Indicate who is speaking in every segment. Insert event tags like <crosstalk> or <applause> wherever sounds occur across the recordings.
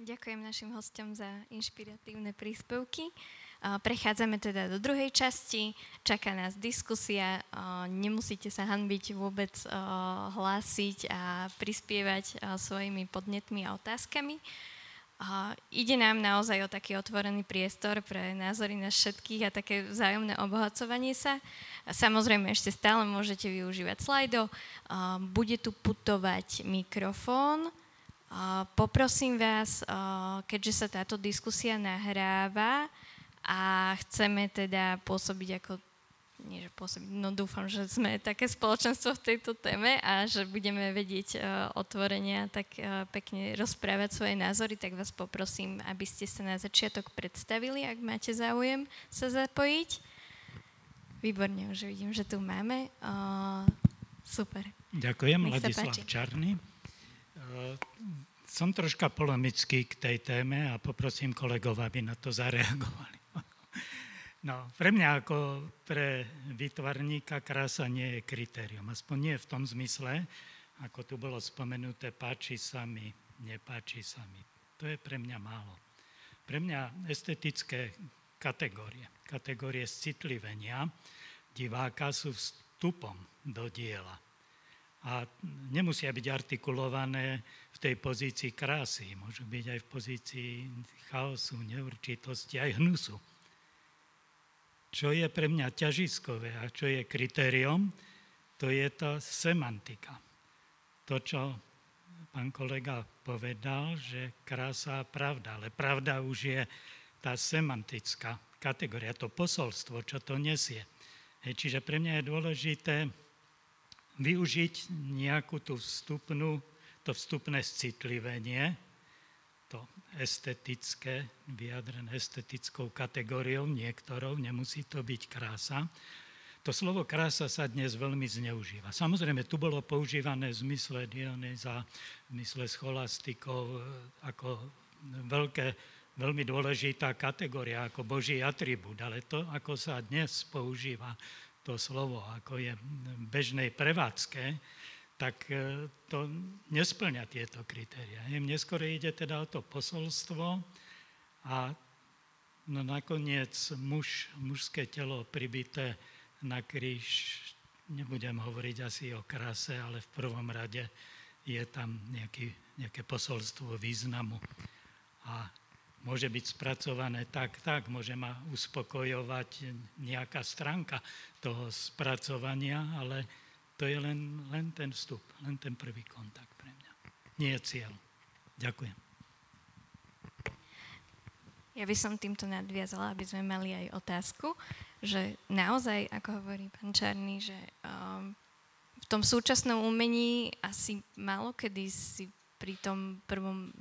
Speaker 1: Ďakujem našim hostom za inšpiratívne príspevky. Prechádzame teda do druhej časti, čaká nás diskusia, nemusíte sa hanbiť vôbec hlásiť a prispievať svojimi podnetmi a otázkami. Ide nám naozaj o taký otvorený priestor pre názory nás všetkých a také vzájomné obohacovanie sa. Samozrejme, ešte stále môžete využívať slajdo. Bude tu putovať mikrofón, Poprosím vás, keďže sa táto diskusia nahráva a chceme teda pôsobiť ako nie že pôsobiť, no dúfam, že sme také spoločenstvo v tejto téme a že budeme vedieť uh, otvorenia tak uh, pekne rozprávať svoje názory, tak vás poprosím, aby ste sa na začiatok predstavili, ak máte záujem sa zapojiť. Výborne, už vidím, že tu máme. Super.
Speaker 2: Ďakujem, Ladislav Čarný. Som troška polemický k tej téme a poprosím kolegov, aby na to zareagovali. <laughs> No, pre mňa ako pre vytvarníka krása nie je kritérium. Aspoň nie v tom zmysle, ako tu bolo spomenuté, páči sa mi, nepáči sa mi. To je pre mňa málo. Pre mňa estetické kategórie, kategórie citlivenia diváka sú vstupom do diela a nemusia byť artikulované v tej pozícii krásy, môžu byť aj v pozícii chaosu, neurčitosti, aj hnusu. Čo je pre mňa ťažiskové a čo je kritériom, to je tá semantika. To, čo pán kolega povedal, že krása a pravda, ale pravda už je tá semantická kategória, to posolstvo, čo to nesie. Čiže pre mňa je dôležité využiť nejakú tú vstupnú, to vstupné citlivenie, to estetické, vyjadrené estetickou kategóriou niektorou, nemusí to byť krása. To slovo krása sa dnes veľmi zneužíva. Samozrejme, tu bolo používané v zmysle Dionyza, v zmysle scholastikov, ako veľké, veľmi dôležitá kategória, ako Boží atribút, ale to, ako sa dnes používa to slovo, ako je v bežnej prevádzke, tak e, to nesplňa tieto kritéria. Neskôr ide teda o to posolstvo a no nakoniec muž, mužské telo pribité na kríž, nebudem hovoriť asi o krase, ale v prvom rade je tam nejaký, nejaké posolstvo významu. A môže byť spracované tak, tak, môže ma uspokojovať nejaká stránka toho spracovania, ale to je len, len ten vstup, len ten prvý kontakt pre mňa. Nie je cieľ. Ďakujem.
Speaker 1: Ja by som týmto nadviazala, aby sme mali aj otázku, že naozaj, ako hovorí pán Čarný, že um, v tom súčasnom umení asi málo kedy si pri tom prvom,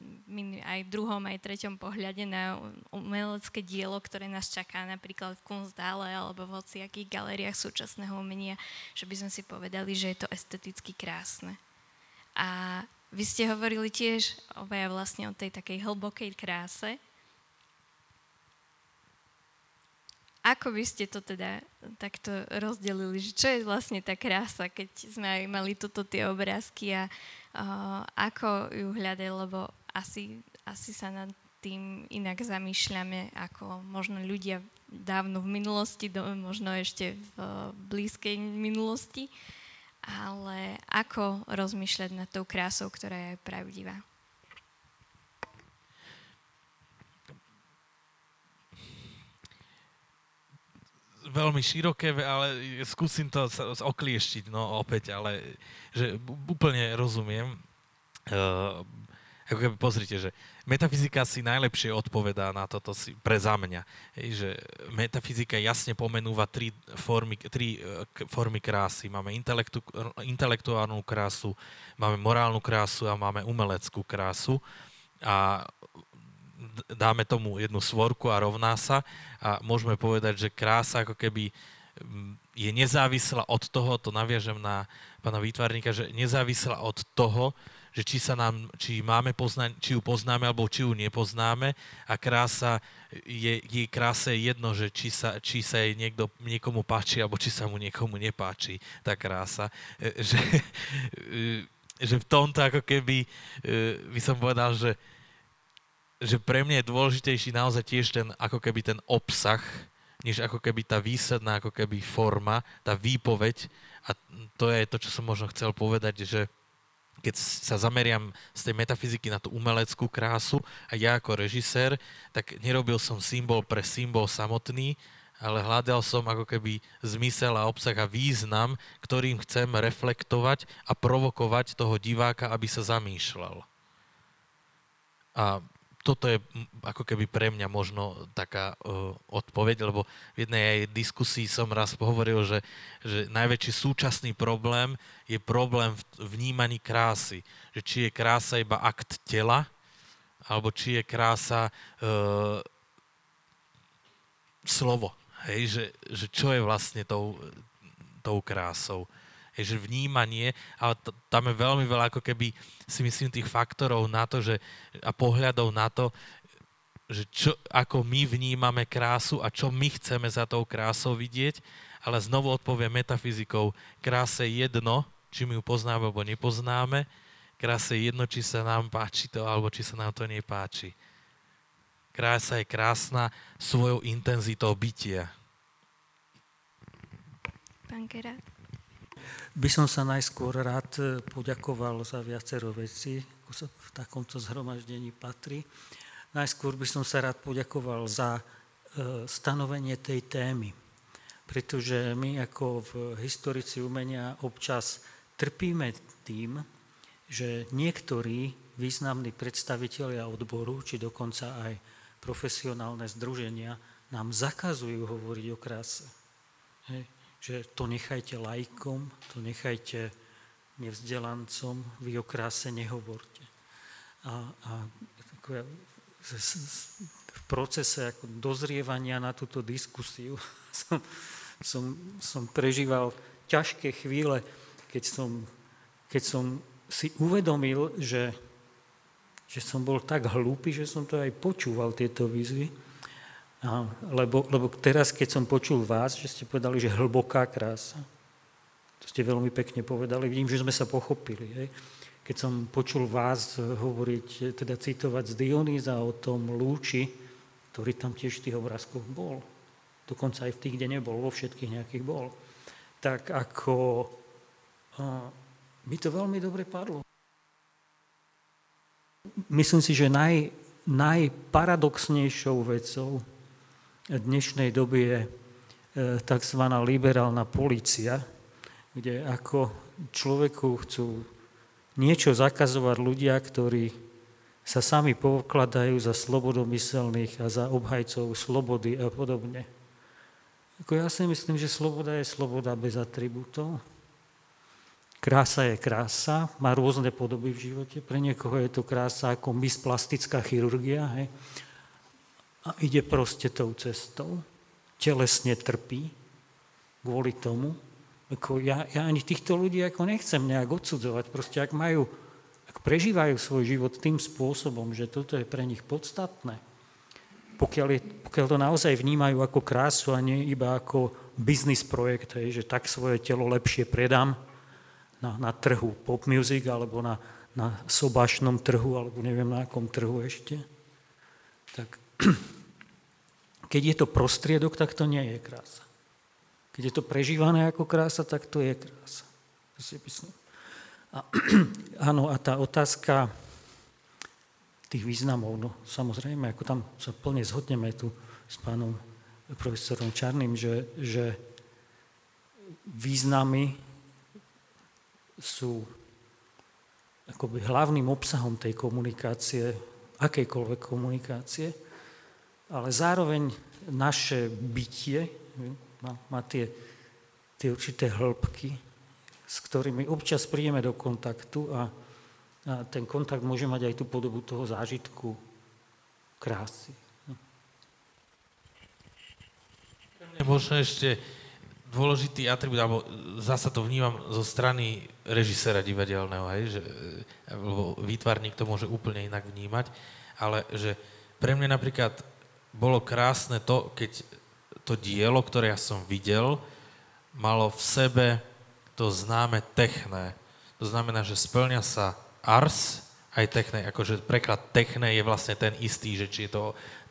Speaker 1: aj druhom, aj treťom pohľade na umelecké dielo, ktoré nás čaká napríklad v Kunstdále alebo v hociakých galériách súčasného umenia, že by sme si povedali, že je to esteticky krásne. A vy ste hovorili tiež obaja vlastne o tej takej hlbokej kráse, Ako by ste to teda takto rozdelili? Že čo je vlastne tá krása, keď sme aj mali toto tie obrázky a ako ju hľadať, lebo asi, asi sa nad tým inak zamýšľame ako možno ľudia dávno v minulosti, možno ešte v blízkej minulosti, ale ako rozmýšľať nad tou krásou, ktorá je pravdivá?
Speaker 3: Veľmi široké, ale skúsim to oklieštiť, no opäť, ale že úplne rozumiem. Uh, ako keby pozrite, že metafyzika si najlepšie odpovedá na toto si, pre za mňa. Hej, že metafyzika jasne pomenúva tri formy, tri formy krásy. Máme intelektu, intelektuálnu krásu, máme morálnu krásu a máme umeleckú krásu. A dáme tomu jednu svorku a rovná sa a môžeme povedať, že krása ako keby mm, je nezávislá od toho, to naviažem na pána výtvarníka, že nezávislá od toho, že či, sa nám, či, máme pozna, či ju poznáme alebo či ju nepoznáme a krása, je, jej kráse je jedno, že či sa, či sa jej niekto, niekomu páči alebo či sa mu niekomu nepáči tá krása. E, že, e, že v tomto ako keby e, by som povedal, že že pre mňa je dôležitejší naozaj tiež ten, ako keby ten obsah, než ako keby tá výsadná, ako keby forma, tá výpoveď. A to je to, čo som možno chcel povedať, že keď sa zameriam z tej metafyziky na tú umeleckú krásu a ja ako režisér, tak nerobil som symbol pre symbol samotný, ale hľadal som ako keby zmysel a obsah a význam, ktorým chcem reflektovať a provokovať toho diváka, aby sa zamýšľal. A toto je ako keby pre mňa možno taká uh, odpoveď, lebo v jednej aj diskusii som raz hovoril, že, že najväčší súčasný problém je problém v vnímaní krásy. Že či je krása iba akt tela, alebo či je krása uh, slovo. Hej, že, že čo je vlastne tou, tou krásou že vnímanie, ale t- tam je veľmi veľa ako keby si myslím tých faktorov na to, že, a pohľadov na to, že čo, ako my vnímame krásu a čo my chceme za tou krásou vidieť, ale znovu odpoviem metafyzikou, kráse jedno, či my ju poznáme alebo nepoznáme, kráse jedno, či sa nám páči to, alebo či sa nám to nepáči. Krása je krásna svojou intenzitou bytia.
Speaker 1: Pán Gerard
Speaker 4: by som sa najskôr rád e, poďakoval za viacero veci, ako sa v takomto zhromaždení patrí. Najskôr by som sa rád poďakoval za e, stanovenie tej témy, pretože my ako v historici umenia občas trpíme tým, že niektorí významní predstavitelia odboru, či dokonca aj profesionálne združenia, nám zakazujú hovoriť o kráse. Že to nechajte lajkom, to nechajte nevzdelancom, vy o kráse nehovorte. A, a ako ja, v procese ako dozrievania na túto diskusiu <laughs> som, som, som prežíval ťažké chvíle, keď som, keď som si uvedomil, že, že som bol tak hlúpy, že som to aj počúval, tieto výzvy a, lebo, lebo teraz, keď som počul vás, že ste povedali, že hlboká krása, to ste veľmi pekne povedali, vidím, že sme sa pochopili. Hej. Keď som počul vás hovoriť, teda citovať z Dionýza o tom lúči, ktorý tam tiež v tých obrázkoch bol, dokonca aj v tých, kde nebol, vo všetkých nejakých bol, tak ako mi to veľmi dobre padlo. Myslím si, že naj, najparadoxnejšou vecou, dnešnej doby je e, tzv. liberálna policia, kde ako človeku chcú niečo zakazovať ľudia, ktorí sa sami pokladajú za slobodomyselných a za obhajcov slobody a podobne. Ako ja si myslím, že sloboda je sloboda bez atribútov. Krása je krása, má rôzne podoby v živote. Pre niekoho je to krása ako misplastická chirurgia. Hej a ide proste tou cestou, telesne trpí kvôli tomu. Ako ja, ja ani týchto ľudí ako nechcem nejak odsudzovať. Proste ak majú, ak prežívajú svoj život tým spôsobom, že toto je pre nich podstatné, pokiaľ, je, pokiaľ to naozaj vnímajú ako krásu a nie iba ako biznis projekt, hej, že tak svoje telo lepšie predám na, na trhu pop music alebo na, na sobášnom trhu alebo neviem na akom trhu ešte, tak keď je to prostriedok, tak to nie je krása. Keď je to prežívané ako krása, tak to je krása. A, <clears throat> áno, a tá otázka tých významov, no samozrejme, ako tam sa plne zhodneme tu s pánom profesorom Čarným, že, že významy sú akoby hlavným obsahom tej komunikácie, akejkoľvek komunikácie, ale zároveň naše bytie má, má tie, tie určité hĺbky, s ktorými občas príjeme do kontaktu a, a ten kontakt môže mať aj tú podobu toho zážitku krásy.
Speaker 3: Možno ešte dôležitý atribút, alebo zasa to vnímam zo strany režisera divadelného, hej, že, lebo výtvarník to môže úplne inak vnímať, ale že pre mňa napríklad bolo krásne to, keď to dielo, ktoré ja som videl, malo v sebe to známe techné. To znamená, že splňa sa ars Aj techné, akože preklad techné je vlastne ten istý, že či je to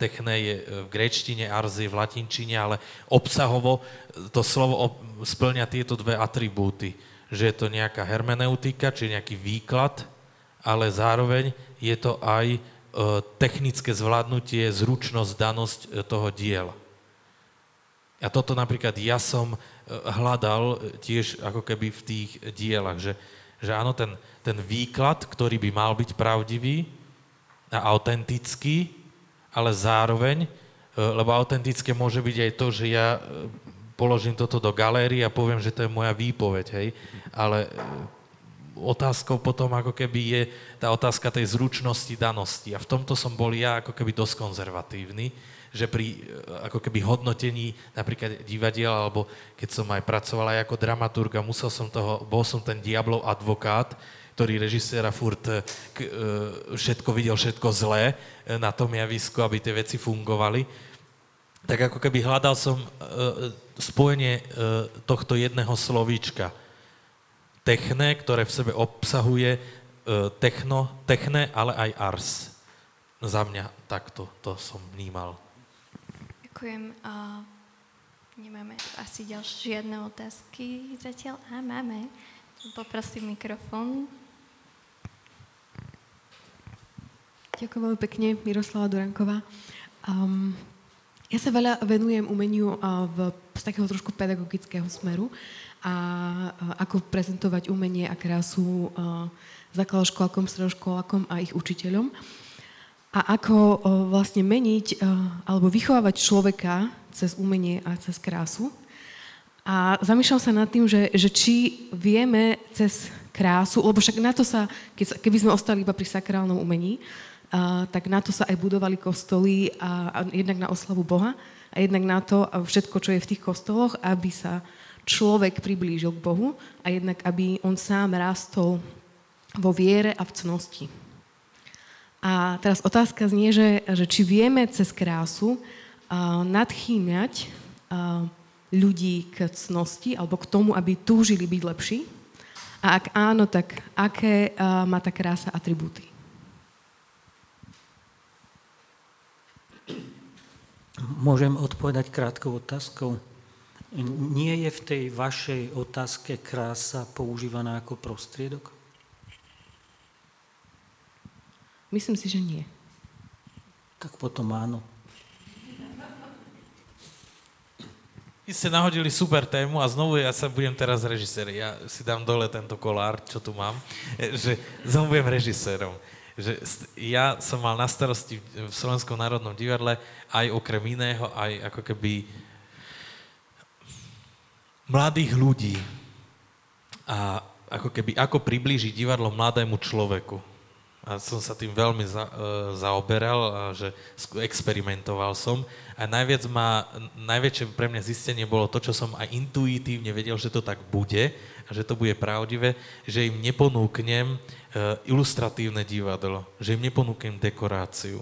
Speaker 3: techné je v gréčtine, arzy v latinčine, ale obsahovo to slovo splňa tieto dve atribúty. Že je to nejaká hermeneutika, či nejaký výklad, ale zároveň je to aj E, technické zvládnutie, zručnosť, danosť e, toho diela. A toto napríklad ja som e, hľadal tiež ako keby v tých dielach, že, že áno, ten, ten výklad, ktorý by mal byť pravdivý a autentický, ale zároveň, lebo autentické môže byť aj to, že ja položím toto do galérie a poviem, že to je moja výpoveď, hej, ale otázkou potom ako keby je tá otázka tej zručnosti, danosti. A v tomto som bol ja ako keby dosť konzervatívny, že pri ako keby hodnotení napríklad divadiel, alebo keď som aj pracoval aj ako dramaturg a musel som toho, bol som ten diablov advokát, ktorý režiséra furt k, e, všetko videl, všetko zlé e, na tom javisku, aby tie veci fungovali. Tak ako keby hľadal som e, spojenie tohto jedného slovíčka – techné, ktoré v sebe obsahuje e, techno, techné, ale aj ars. Za mňa takto to som vnímal.
Speaker 1: Ďakujem. Uh, nemáme asi ďalšie žiadne otázky zatiaľ. A máme. Poprosím mikrofón.
Speaker 5: Ďakujem veľmi pekne, Miroslava Duranková. Um, ja sa veľa venujem umeniu uh, v, z takého trošku pedagogického smeru a ako prezentovať umenie a krásu základoškolákom, stredoškolákom a ich učiteľom. A ako vlastne meniť alebo vychovávať človeka cez umenie a cez krásu. A zamýšľam sa nad tým, že, že či vieme cez krásu, lebo však na to sa, keď, keby sme ostali iba pri sakrálnom umení, a, tak na to sa aj budovali kostoly a, a jednak na oslavu Boha a jednak na to všetko, čo je v tých kostoloch, aby sa človek priblížil k Bohu a jednak, aby on sám rástol vo viere a v cnosti. A teraz otázka znie, že, že či vieme cez krásu uh, nadchýňať uh, ľudí k cnosti alebo k tomu, aby túžili byť lepší. A ak áno, tak aké uh, má tá krása atribúty?
Speaker 4: Môžem odpovedať krátkou otázkou? Nie je v tej vašej otázke krása používaná ako prostriedok?
Speaker 5: Myslím si, že nie.
Speaker 4: Tak potom áno.
Speaker 3: Vy ste nahodili super tému a znovu ja sa budem teraz režisér. Ja si dám dole tento kolár, čo tu mám, že znovu budem režisérom. Že ja som mal na starosti v Slovenskom národnom divadle aj okrem iného, aj ako keby mladých ľudí a ako keby, ako priblížiť divadlo mladému človeku. A som sa tým veľmi za, e, zaoberal, a že experimentoval som. A najviac ma, najväčšie pre mňa zistenie bolo to, čo som aj intuitívne vedel, že to tak bude a že to bude pravdivé, že im neponúknem e, ilustratívne divadlo, že im neponúknem dekoráciu.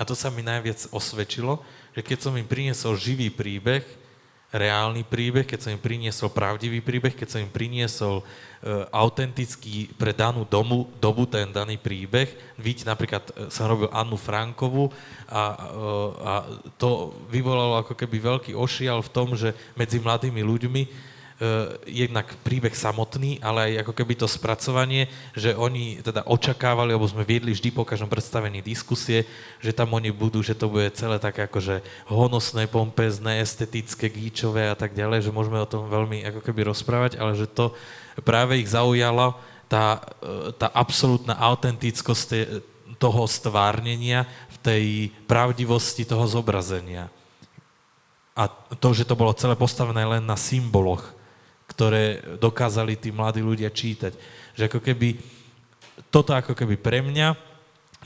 Speaker 3: A to sa mi najviac osvedčilo, že keď som im priniesol živý príbeh, reálny príbeh, keď som im priniesol pravdivý príbeh, keď som im priniesol uh, autentický pre danú domu, dobu ten daný príbeh. Víte, napríklad e, som robil Annu Frankovú a, uh, a to vyvolalo ako keby veľký ošial v tom, že medzi mladými ľuďmi jednak príbeh samotný, ale aj ako keby to spracovanie, že oni teda očakávali, alebo sme viedli vždy po každom predstavení diskusie, že tam oni budú, že to bude celé také akože honosné, pompezné, estetické, gíčové a tak ďalej, že môžeme o tom veľmi ako keby rozprávať, ale že to práve ich zaujalo, tá, e, tá absolútna autentickosť toho stvárnenia v tej pravdivosti toho zobrazenia. A to, že to bolo celé postavené len na symboloch, ktoré dokázali tí mladí ľudia čítať. Že ako keby, toto ako keby pre mňa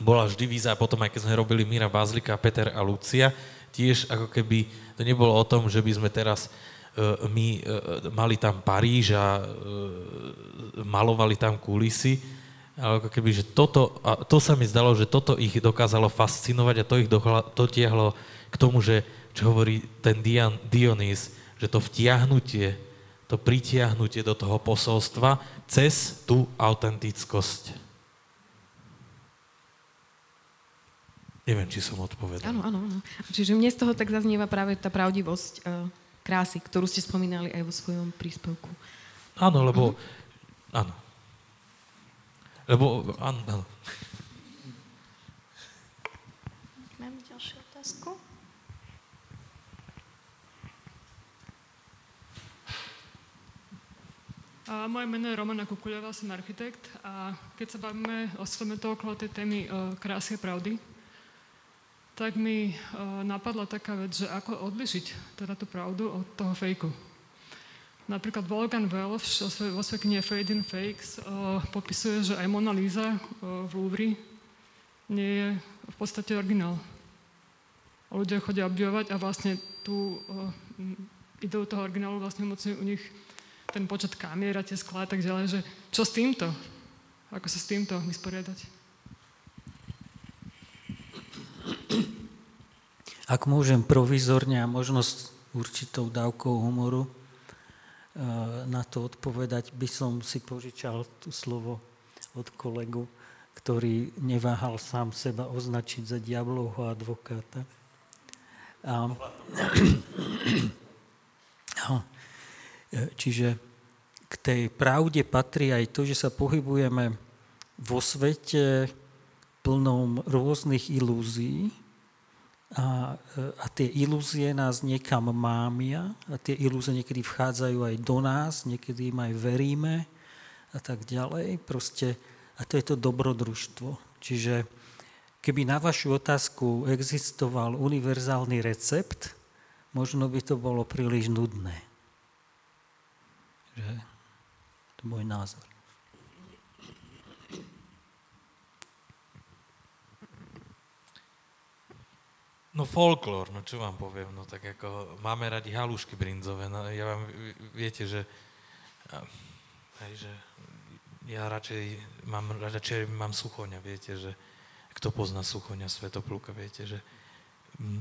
Speaker 3: bola vždy víza, a potom aj keď sme robili Míra Bazlika, Peter a Lucia, tiež ako keby to nebolo o tom, že by sme teraz uh, my uh, mali tam Paríž a uh, malovali tam kulisy, ale ako keby, že toto, a to sa mi zdalo, že toto ich dokázalo fascinovať a to ich dotiahlo k tomu, že čo hovorí ten Dion, Dionys, že to vtiahnutie to pritiahnutie do toho posolstva cez tú autentickosť. Neviem, či som odpovedal.
Speaker 5: Áno, áno. Čiže mne z toho tak zaznieva práve tá pravdivosť uh, krásy, ktorú ste spomínali aj vo svojom príspevku.
Speaker 3: Áno, lebo... Mhm. Áno. Lebo... Áno, áno.
Speaker 6: A moje meno je Romana Kukuľová, som architekt a keď sa bavíme o to okolo tej témy uh, krásy a pravdy, tak mi uh, napadla taká vec, že ako odlišiť teda tú pravdu od toho fejku. Napríklad Wolfgang Welf vo svojej knihe Fade in Fakes uh, popisuje, že aj Mona Lisa uh, v Louvre nie je v podstate originál. A ľudia chodia objavovať a vlastne tú uh, ideu toho originálu vlastne umocňujú u nich ten počet kamier a tie sklá a tak ďalej, že čo s týmto? Ako sa s týmto vysporiadať?
Speaker 4: Ak môžem provizorne a možno s určitou dávkou humoru e, na to odpovedať, by som si požičal tú slovo od kolegu, ktorý neváhal sám seba označiť za diablovho advokáta. A, e, <clears throat> čiže k tej pravde patrí aj to, že sa pohybujeme vo svete plnom rôznych ilúzií, a, a tie ilúzie nás niekam mámia a tie ilúzie niekedy vchádzajú aj do nás, niekedy im aj veríme a tak ďalej. Proste, a to je to dobrodružstvo. Čiže keby na vašu otázku existoval univerzálny recept, možno by to bolo príliš nudné. Že? To je môj názor.
Speaker 3: No folklór, no čo vám poviem, no tak ako máme radi halušky brinzové, no ja vám, viete, že, aj, že ja radšej mám, radšej mám suchoňa, viete, že kto pozná suchoňa Svetopluka, viete, že mm,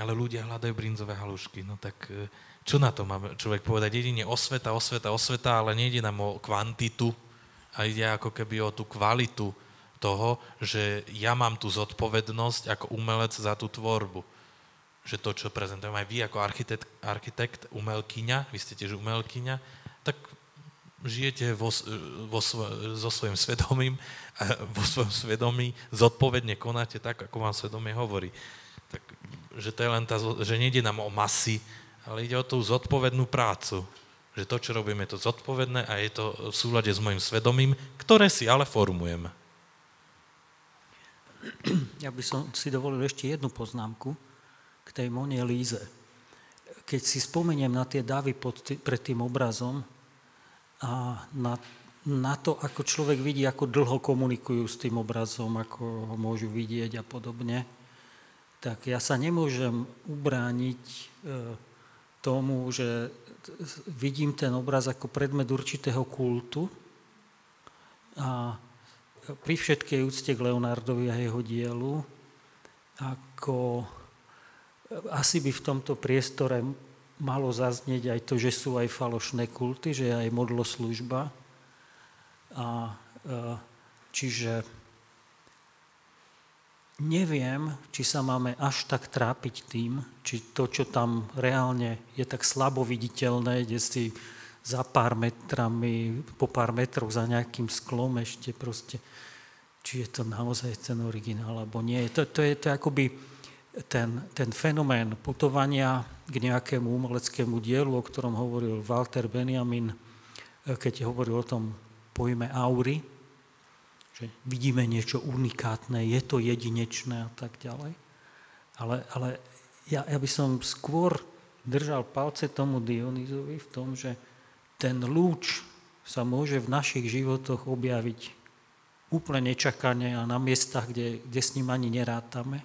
Speaker 3: ale ľudia hľadajú brinzové halušky, no tak e, čo na to má človek povedať? Jedine osveta, osveta, osveta, ale nejde nám o kvantitu, a ide ako keby o tú kvalitu toho, že ja mám tú zodpovednosť ako umelec za tú tvorbu. Že to, čo prezentujem aj vy ako architekt, architekt umelkyňa, vy ste tiež umelkyňa, tak žijete vo, vo, so svojím svedomím, vo svojom svedomí zodpovedne konáte tak, ako vám svedomie hovorí. Tak, že to je len tá, že nejde nám o masy, ale ide o tú zodpovednú prácu. Že to, čo robíme, je to zodpovedné a je to v súlade s mojim svedomím, ktoré si ale formujeme.
Speaker 4: Ja by som si dovolil ešte jednu poznámku k tej Monie Líze. Keď si spomeniem na tie davy pod tý, pred tým obrazom a na, na to, ako človek vidí, ako dlho komunikujú s tým obrazom, ako ho môžu vidieť a podobne, tak ja sa nemôžem ubrániť e, tomu, že vidím ten obraz ako predmet určitého kultu a pri všetkej úcte k Leonardovi a jeho dielu, ako asi by v tomto priestore malo zaznieť aj to, že sú aj falošné kulty, že je aj modloslužba. A, e, čiže neviem, či sa máme až tak trápiť tým, či to, čo tam reálne je tak slabo viditeľné, kde si za pár metrami, po pár metrov za nejakým sklom ešte proste, či je to naozaj ten originál, alebo nie. To, to je to akoby ten, ten fenomén putovania k nejakému umeleckému dielu, o ktorom hovoril Walter Benjamin, keď hovoril o tom pojme aury, že vidíme niečo unikátne, je to jedinečné a tak ďalej. Ale, ale ja, ja by som skôr držal palce tomu Dionyzovi v tom, že ten lúč sa môže v našich životoch objaviť úplne nečakane a na miestach, kde, kde s ním ani nerátame.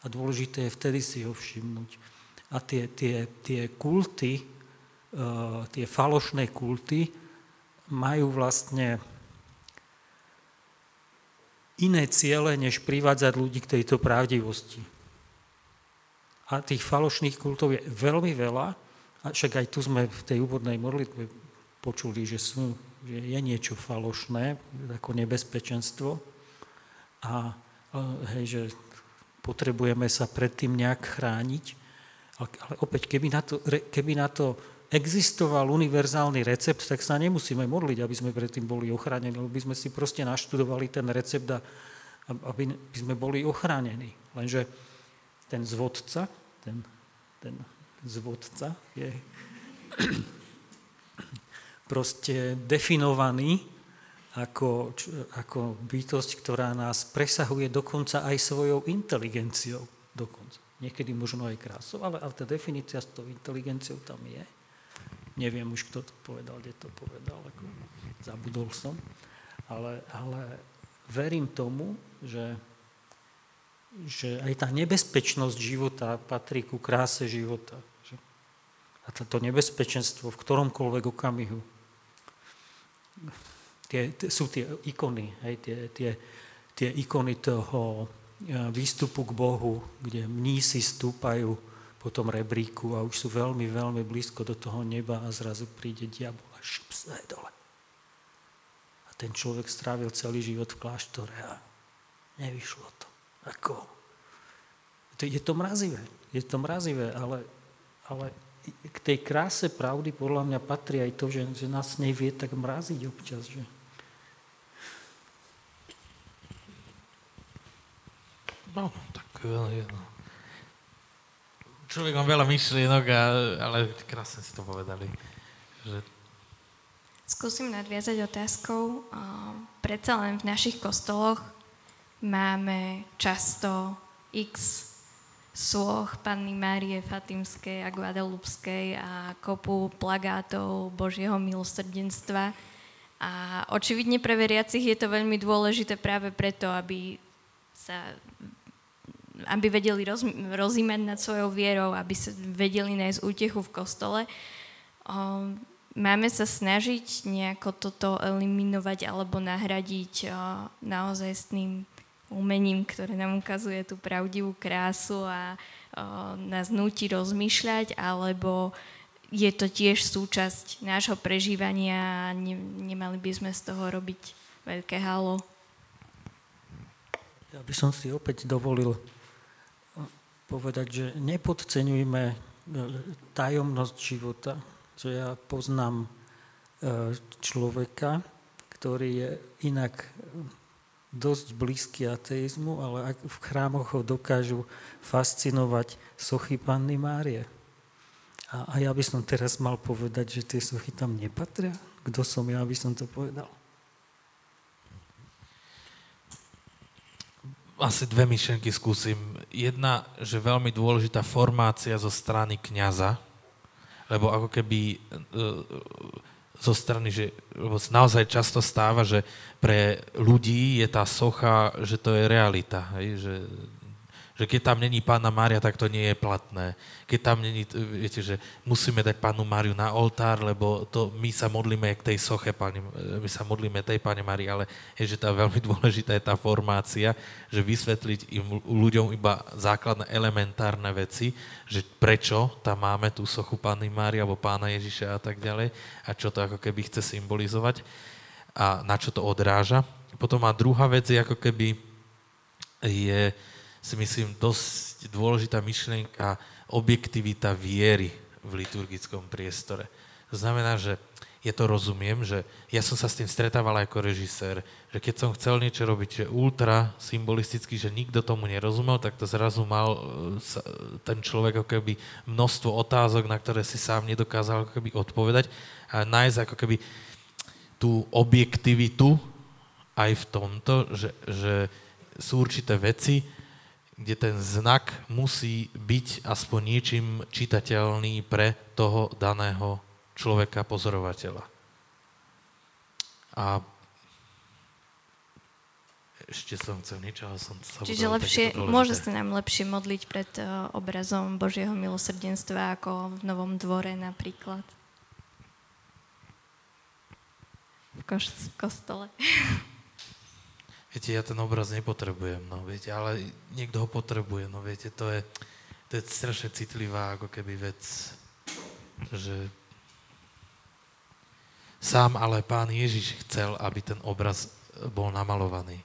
Speaker 4: A dôležité je vtedy si ho všimnúť. A tie, tie, tie kulty, uh, tie falošné kulty majú vlastne iné ciele, než privádzať ľudí k tejto pravdivosti. A tých falošných kultov je veľmi veľa a však aj tu sme v tej úvodnej modlitbe počuli, že, sú, že je niečo falošné, ako nebezpečenstvo. A, a hej, že potrebujeme sa predtým nejak chrániť. Ale, ale opäť, keby na, to, keby na to existoval univerzálny recept, tak sa nemusíme modliť, aby sme predtým boli ochránení, lebo by sme si proste naštudovali ten recept a aby by sme boli ochránení. Lenže ten zvodca, ten, ten zvodca je <coughs> proste definovaný ako, ako bytosť, ktorá nás presahuje dokonca aj svojou inteligenciou. Dokonca. Niekedy možno aj krásou, ale, ale tá definícia s tou inteligenciou tam je. Neviem už, kto to povedal, kde to povedal, ako zabudol som. Ale, ale verím tomu, že, že aj tá nebezpečnosť života patrí ku kráse života. Že? A toto nebezpečenstvo v ktoromkoľvek okamihu tie, tie, sú tie ikony, hej, tie, tie, tie ikony toho e, výstupu k Bohu, kde mnísi stúpajú po tom rebríku a už sú veľmi, veľmi blízko do toho neba a zrazu príde diabol a šup sa dole. A ten človek strávil celý život v kláštore a nevyšlo to. Ako? Je to mrazivé, je to mrazivé, ale, ale k tej kráse pravdy podľa mňa patrí aj to, že, že nás nej tak mraziť občas. Že?
Speaker 3: No, tak no. Človek má veľa myšlienok, a, ale krásne si to povedali. Že...
Speaker 1: Skúsim nadviazať otázkou. Predsa len v našich kostoloch máme často x sloh Panny Márie Fatimskej a Guadalupskej a kopu plagátov Božieho milosrdenstva. A očividne pre veriacich je to veľmi dôležité práve preto, aby sa aby vedeli roz, rozímať nad svojou vierou, aby sa vedeli nájsť útechu v kostole. Máme sa snažiť nejako toto eliminovať alebo nahradiť naozaj s tým umením, ktoré nám ukazuje tú pravdivú krásu a nás nutí rozmýšľať, alebo je to tiež súčasť nášho prežívania a ne, nemali by sme z toho robiť veľké halo.
Speaker 4: Ja by som si opäť dovolil povedať, že nepodceňujme e, tajomnosť života. Že ja poznám e, človeka, ktorý je inak dosť blízky ateizmu, ale v chrámoch ho dokážu fascinovať sochy Panny Márie. A, a ja by som teraz mal povedať, že tie sochy tam nepatria? Kto som ja, aby som to povedal?
Speaker 3: Asi dve myšlenky skúsim. Jedna, že veľmi dôležitá formácia zo strany kňaza, lebo ako keby e, zo strany, že lebo naozaj často stáva, že pre ľudí je tá socha, že to je realita, hej, že že keď tam není pána Mária, tak to nie je platné. Keď tam není, viete, že musíme dať pánu Máriu na oltár, lebo to my sa modlíme k tej soche, páni, my sa modlíme tej páne Mári, ale je, že tá veľmi <laughs> dôležitá je tá formácia, že vysvetliť im ľuďom iba základné elementárne veci, že prečo tam máme tú sochu pány Mári alebo pána Ježiša a tak ďalej a čo to ako keby chce symbolizovať a na čo to odráža. Potom a druhá vec je ako keby je, si myslím, dosť dôležitá myšlienka objektivita viery v liturgickom priestore. To znamená, že ja to rozumiem, že ja som sa s tým stretával ako režisér, že keď som chcel niečo robiť že ultra symbolisticky, že nikto tomu nerozumel, tak to zrazu mal e, ten človek ako keby množstvo otázok, na ktoré si sám nedokázal ako keby odpovedať a nájsť ako keby tú objektivitu aj v tomto, že, že sú určité veci, kde ten znak musí byť aspoň niečím čitateľný pre toho daného človeka, pozorovateľa. A ešte som chcel niečo, ale som
Speaker 1: sa Čiže lepšie, môže sa nám lepšie modliť pred uh, obrazom Božieho milosrdenstva ako v Novom dvore napríklad. V, koš- v kostole. <laughs>
Speaker 3: Viete, ja ten obraz nepotrebujem, no viete, ale niekto ho potrebuje, no viete, to je, to je strašne citlivá ako keby vec, že sám ale pán Ježiš chcel, aby ten obraz bol namalovaný.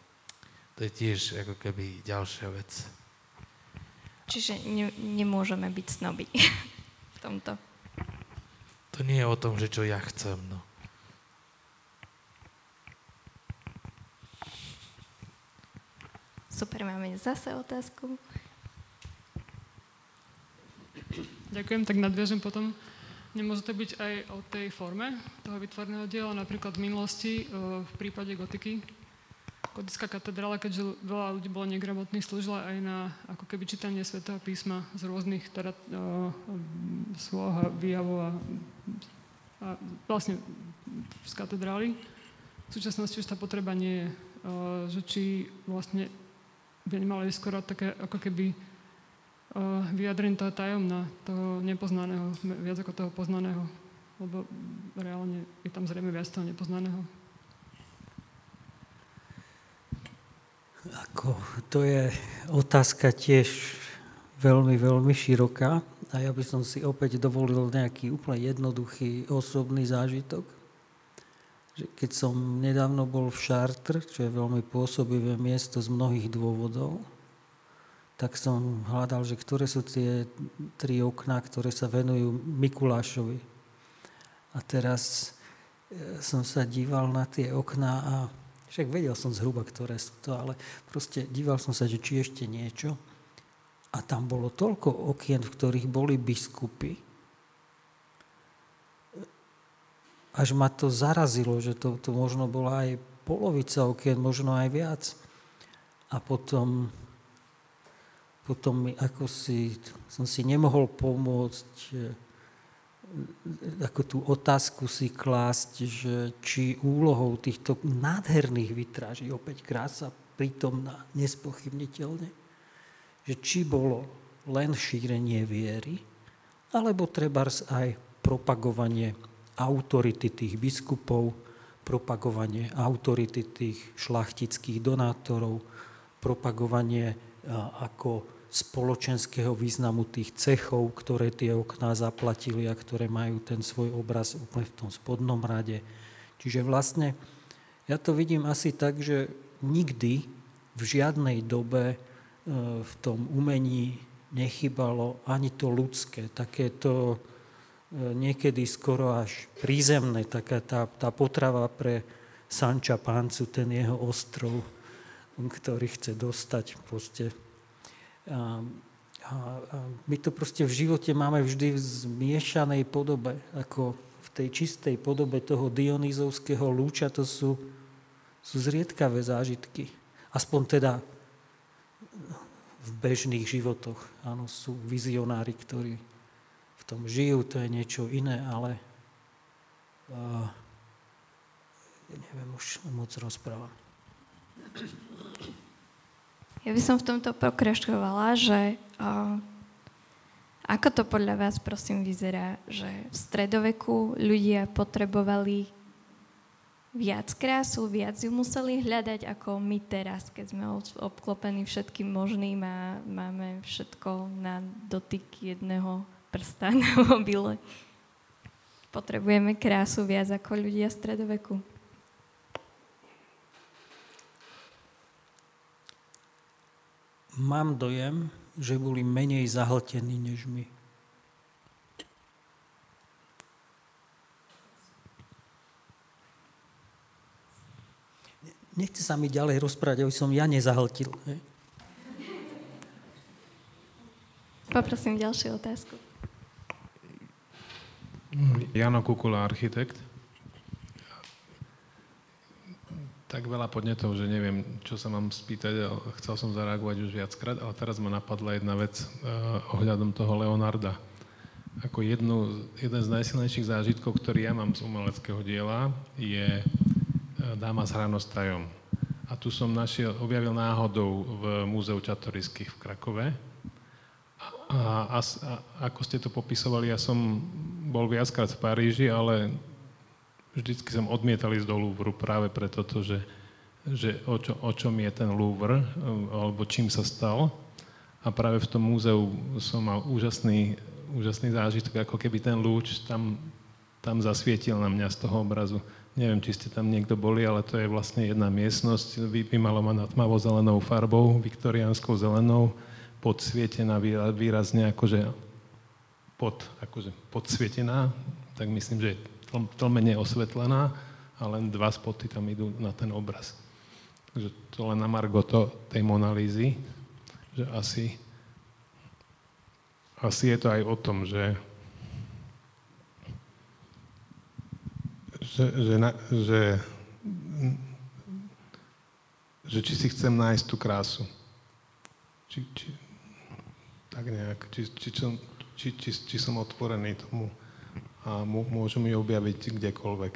Speaker 3: To je tiež ako keby ďalšia vec.
Speaker 1: Čiže ne, nemôžeme byť snoby <laughs> v tomto.
Speaker 3: To nie je o tom, že čo ja chcem, no.
Speaker 1: Super, máme zase otázku.
Speaker 6: Ďakujem, tak nadviažem potom. Nemôže to byť aj o tej forme toho vytvorného diela, napríklad v minulosti, e, v prípade gotiky. Gotická katedrála, keďže veľa ľudí bolo negramotných, slúžila aj na ako keby čítanie svätého písma z rôznych teda, uh, sloh a výjavov a, a vlastne z katedrály. V súčasnosti už tá potreba nie je. Uh, že či vlastne by ísť skoro také ako keby uh, vyjadrenie toho tajomna, toho nepoznaného, viac ako toho poznaného. Lebo reálne je tam zrejme viac toho nepoznaného.
Speaker 4: Ako, to je otázka tiež veľmi, veľmi široká a ja by som si opäť dovolil nejaký úplne jednoduchý osobný zážitok keď som nedávno bol v Chartres, čo je veľmi pôsobivé miesto z mnohých dôvodov, tak som hľadal, že ktoré sú tie tri okná, ktoré sa venujú Mikulášovi. A teraz e, som sa díval na tie okná a však vedel som zhruba, ktoré sú to, ale proste díval som sa, že či ešte niečo. A tam bolo toľko okien, v ktorých boli biskupy, až ma to zarazilo, že to, to možno bola aj polovica okien, možno aj viac. A potom, potom mi, ako si, som si nemohol pomôcť ako tú otázku si klásť, že či úlohou týchto nádherných vytráží, opäť krása prítomná, nespochybniteľne, že či bolo len šírenie viery, alebo treba aj propagovanie autority tých biskupov, propagovanie autority tých šlachtických donátorov, propagovanie ako spoločenského významu tých cechov, ktoré tie okná zaplatili a ktoré majú ten svoj obraz úplne v tom spodnom rade. Čiže vlastne ja to vidím asi tak, že nikdy v žiadnej dobe e, v tom umení nechybalo ani to ľudské, takéto E, niekedy skoro až prízemné, taká tá, tá potrava pre Sanča Páncu, ten jeho ostrov, ktorý chce dostať proste. A, a, a my to proste v živote máme vždy v zmiešanej podobe, ako v tej čistej podobe toho dionýzovského lúča, to sú, sú zriedkavé zážitky. Aspoň teda v bežných životoch. Áno, sú vizionári, ktorí tom žijú, to je niečo iné, ale uh, neviem už moc rozprávam.
Speaker 1: Ja by som v tomto pokračovala, že uh, ako to podľa vás prosím vyzerá, že v stredoveku ľudia potrebovali viac krásu, viac ju museli hľadať ako my teraz, keď sme obklopení všetkým možným a máme všetko na dotyk jedného prsta <laughs> na mobile. Potrebujeme krásu viac ako ľudia stredoveku.
Speaker 4: Mám dojem, že boli menej zahltení než my. Nechce sa mi ďalej rozprávať, aby som ja nezahltil.
Speaker 1: Poprosím ďalšiu otázku.
Speaker 7: Jano Kukula, architekt. Tak veľa podnetov, že neviem, čo sa mám spýtať. Chcel som zareagovať už viackrát, ale teraz ma napadla jedna vec uh, ohľadom toho Leonarda. Ako jednu, jeden z najsilnejších zážitkov, ktorý ja mám z umeleckého diela, je uh, Dáma s hranostajom. A tu som našiel, objavil náhodou v Múzeu Čatoriských v Krakove. A, a, a ako ste to popisovali, ja som bol viackrát v Paríži, ale vždycky som odmietal ísť do Louvru práve pre toto, že, že o, čo, o čom je ten Louvre, alebo čím sa stal. A práve v tom múzeu som mal úžasný, úžasný zážitok, ako keby ten lúč tam, tam zasvietil na mňa z toho obrazu. neviem, či ste tam niekto boli, ale to je vlastne jedna miestnosť vymalovaná tmavo-zelenou farbou, viktoriánskou zelenou, podsvietená výrazne akože pod, akože podsvietená, tak myslím, že je tlmene osvetlená a len dva spoty tam idú na ten obraz. Takže to len na margo tej Monalízy, že asi, asi je to aj o tom, že že, že, že, že či si chcem nájsť tú krásu. Či, či, tak nejak, či, či, som, či, či, či som otvorený tomu a môžem ju objaviť kdekoľvek.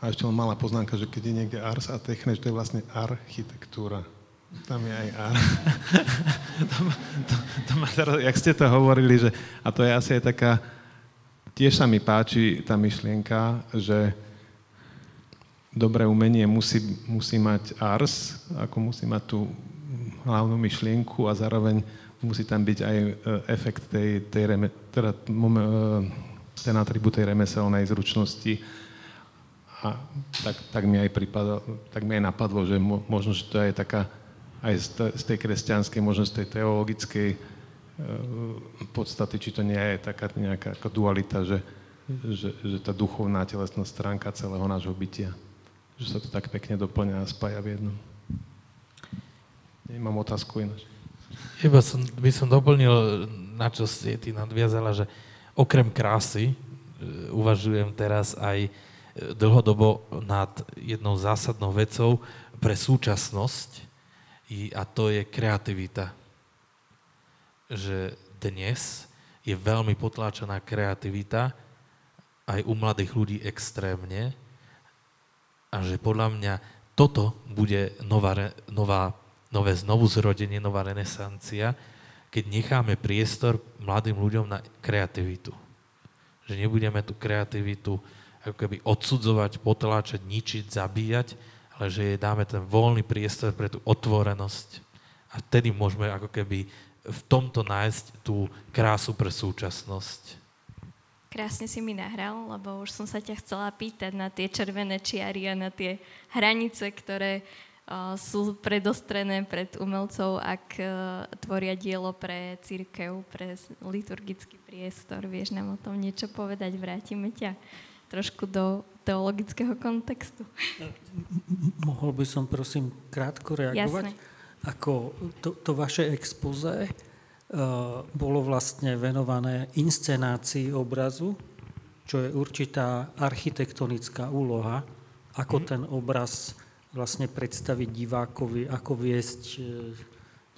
Speaker 7: A ešte len malá poznámka, že keď je niekde ars a techne, že to je vlastne architektúra. Tam je aj ar. <laughs> to, to, to ma teraz, jak ste to hovorili, že, a to je asi aj taká, tiež sa mi páči tá myšlienka, že dobré umenie musí, musí mať ars, ako musí mať tú hlavnú myšlienku a zároveň musí tam byť aj e, efekt tej, tej reme, teda, e, ten atribút tej remeselnej zručnosti. A tak, tak mi aj pripadalo, tak mi aj napadlo, že mo, možno, že to je taká aj z, z tej kresťanskej, možno z tej teologickej podstaty, či to nie je taká nejaká ako dualita, že, že, že tá duchovná telesná stránka celého nášho bytia. Že sa to tak pekne doplňa a spája v jednom. Nemám otázku ináč.
Speaker 3: Iba som, by som doplnil, na čo ste ty nadviazala, že okrem krásy e, uvažujem teraz aj e, dlhodobo nad jednou zásadnou vecou pre súčasnosť a to je kreativita. Že dnes je veľmi potláčaná kreativita aj u mladých ľudí extrémne a že podľa mňa toto bude nová, nová, nové znovuzrodenie, nová renesancia, keď necháme priestor mladým ľuďom na kreativitu. Že nebudeme tú kreativitu ako keby odsudzovať, potláčať, ničiť, zabíjať, ale že jej dáme ten voľný priestor pre tú otvorenosť. A vtedy môžeme ako keby v tomto nájsť tú krásu pre súčasnosť.
Speaker 1: Krásne si mi nahral, lebo už som sa ťa chcela pýtať na tie červené čiary a na tie hranice, ktoré sú predostrené pred umelcov, ak uh, tvoria dielo pre církev, pre liturgický priestor. Vieš nám o tom niečo povedať? Vrátime ťa trošku do teologického kontextu.
Speaker 4: Mohol by som prosím krátko reagovať? Jasne ako to, to vaše expoze uh, bolo vlastne venované inscenácii obrazu, čo je určitá architektonická úloha, ako mm. ten obraz vlastne predstaviť divákovi, ako viesť uh,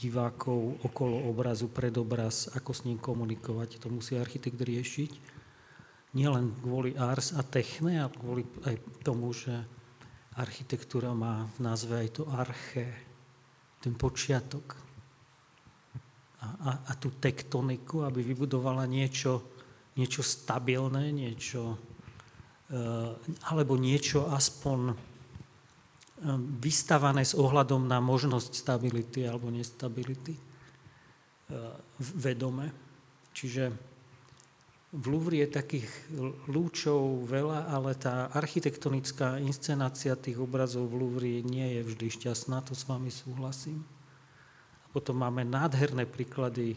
Speaker 4: divákov okolo obrazu, pred obraz, ako s ním komunikovať. To musí architekt riešiť. Nielen kvôli ars a techne, ale kvôli aj tomu, že architektúra má v názve aj to arché, ten počiatok a, a, a tú tektoniku, aby vybudovala niečo, niečo stabilné, niečo, e, alebo niečo aspoň e, vystavané s ohľadom na možnosť stability alebo nestability e, vedome. Čiže v Louvre je takých lúčov veľa, ale tá architektonická inscenácia tých obrazov v Louvre nie je vždy šťastná, to s vami súhlasím. Potom máme nádherné príklady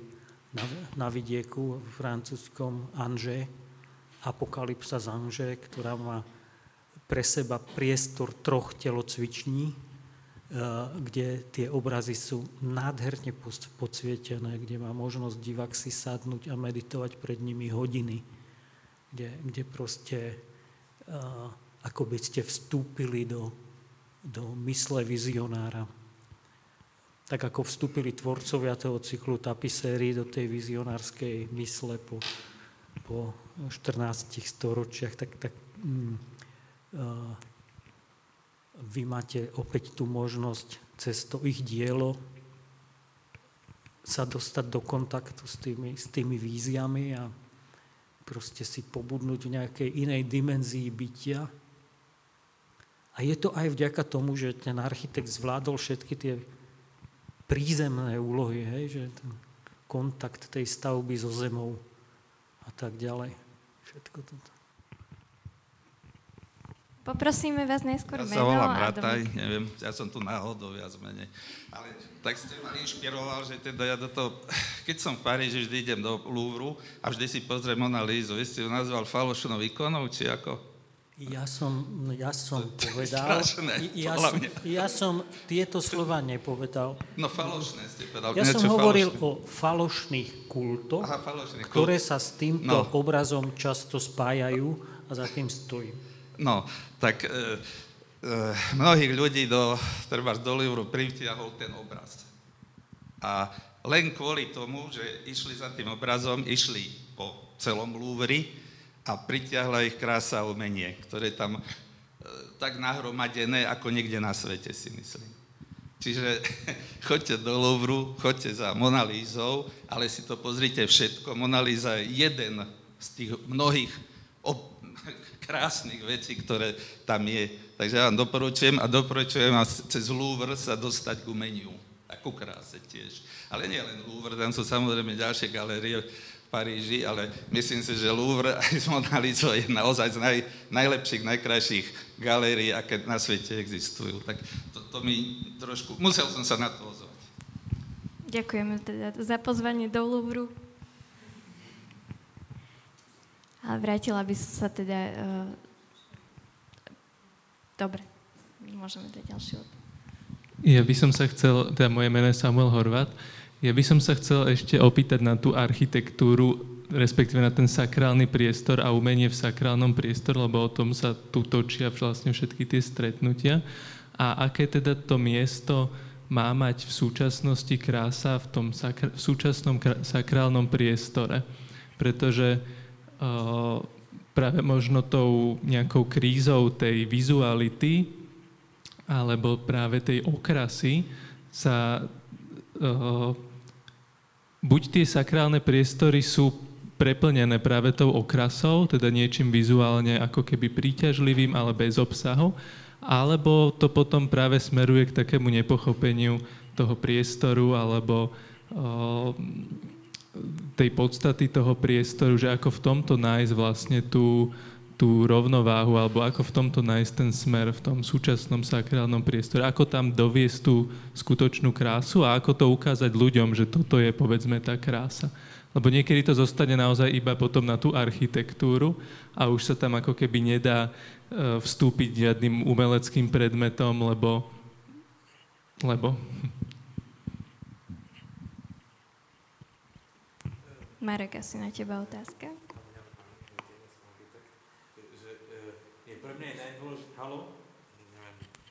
Speaker 4: na, na vidieku v francúzskom Angers, Apokalypsa z Angers, ktorá má pre seba priestor troch telocviční, Eh, kde tie obrazy sú nádherne podsvietené, kde má možnosť divák si sadnúť a meditovať pred nimi hodiny, kde, kde proste uh, ako by ste vstúpili do, do mysle vizionára. Tak ako vstúpili tvorcovia toho cyklu tapiséry do tej vizionárskej mysle po, po 14 storočiach, tak, tak mm, vy máte opäť tú možnosť cez to ich dielo sa dostať do kontaktu s tými, s tými víziami a proste si pobudnúť v nejakej inej dimenzii bytia. A je to aj vďaka tomu, že ten architekt zvládol všetky tie prízemné úlohy, hej, že ten kontakt tej stavby so zemou a tak ďalej. Všetko toto.
Speaker 1: Poprosíme vás najskôr
Speaker 8: ja
Speaker 1: meno.
Speaker 8: Ja sa volám Rataj, neviem, ja som tu náhodou viac menej. Ale tak ste ma inšpiroval, že teda ja do toho, keď som v Paríži, vždy idem do Louvru a vždy si pozriem Mona Lízu. Vy ste ju nazval falošnou ikonou, či ako?
Speaker 4: Ja som, ja som to povedal, strašné, ja, som, ja som tieto slova nepovedal.
Speaker 8: No falošné ste povedal.
Speaker 4: Ja som hovoril falošné. o falošných kultoch, Aha, falošných ktoré kult. sa s týmto no. obrazom často spájajú a za tým stojím.
Speaker 8: No, tak e, e, mnohých ľudí do, treba do Louvru pritiahol ten obraz. A len kvôli tomu, že išli za tým obrazom, išli po celom Louvri a pritiahla ich krása umenie, ktoré tam e, tak nahromadené, ako niekde na svete, si myslím. Čiže <laughs> choďte do Louvru, choďte za Monalízou, ale si to pozrite všetko. Monalíza je jeden z tých mnohých ob- <laughs> krásnych vecí, ktoré tam je. Takže ja vám doporučujem a doporučujem vám cez Louvre sa dostať k umeniu. A ku kráse tiež. Ale nie len Louvre, tam sú samozrejme ďalšie galérie v Paríži, ale myslím si, že Louvre <laughs> aj s Monalizou je naozaj z naj, najlepších, najkrajších galérií, aké na svete existujú. Tak to, to mi trošku... Musel som sa na to ozvať.
Speaker 1: Ďakujeme teda za pozvanie do Louvru. A vrátila by som sa teda... Uh... Dobre, môžeme dať ďalšiu
Speaker 9: Ja by som sa chcel, teda moje meno je Samuel Horvat, ja by som sa chcel ešte opýtať na tú architektúru, respektíve na ten sakrálny priestor a umenie v sakrálnom priestore, lebo o tom sa tu točia vlastne všetky tie stretnutia. A aké teda to miesto má mať v súčasnosti krása v tom sakr- v súčasnom sakrálnom priestore? Pretože práve možno tou nejakou krízou tej vizuality alebo práve tej okrasy sa buď tie sakrálne priestory sú preplnené práve tou okrasou, teda niečím vizuálne ako keby príťažlivým, ale bez obsahu, alebo to potom práve smeruje k takému nepochopeniu toho priestoru alebo tej podstaty toho priestoru, že ako v tomto nájsť vlastne tú, tú rovnováhu, alebo ako v tomto nájsť ten smer v tom súčasnom sakrálnom priestore, ako tam doviesť tú skutočnú krásu a ako to ukázať ľuďom, že toto je povedzme tá krása. Lebo niekedy to zostane naozaj iba potom na tú architektúru a už sa tam ako keby nedá e, vstúpiť žiadnym umeleckým predmetom, lebo, lebo
Speaker 1: Marek, asi na teba otázka.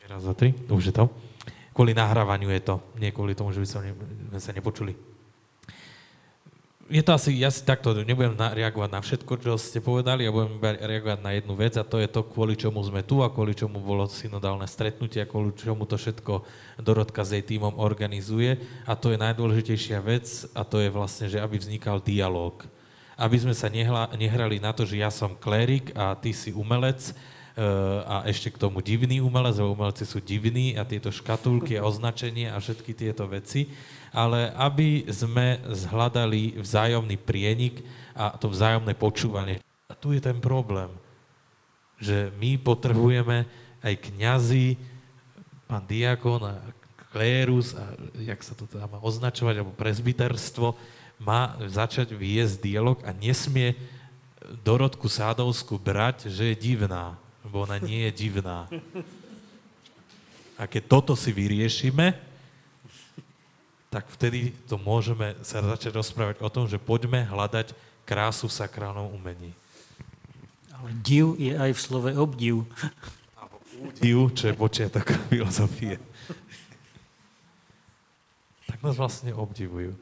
Speaker 3: Raz, dva, tri, už je to. Kvôli nahrávaniu je to, nie kvôli tomu, že by sme sa nepočuli je to asi, ja si takto nebudem na, reagovať na všetko, čo ste povedali, ja budem reagovať na jednu vec a to je to, kvôli čomu sme tu a kvôli čomu bolo synodálne stretnutie a kvôli čomu to všetko Dorotka s jej týmom organizuje a to je najdôležitejšia vec a to je vlastne, že aby vznikal dialog. Aby sme sa nehla, nehrali na to, že ja som klérik a ty si umelec, Eh, a ešte k tomu divný umelec, lebo umelci sú divní a tieto škatulky a označenie a všetky tieto veci, ale aby sme zhľadali vzájomný prienik a to vzájomné počúvanie. A tu je ten problém, že my potrebujeme aj kňazi, pán diakon a klérus, a jak sa to teda má označovať, alebo prezbiterstvo, má začať viesť dialog a nesmie Dorotku Sádovskú brať, že je divná lebo ona nie je divná. A keď toto si vyriešime, tak vtedy to môžeme sa začať rozprávať o tom, že poďme hľadať krásu v sakrálnom umení.
Speaker 4: Ale div je aj v slove obdiv.
Speaker 3: Div, čo je počiatok <laughs> filozofie. tak nás vlastne obdivujú.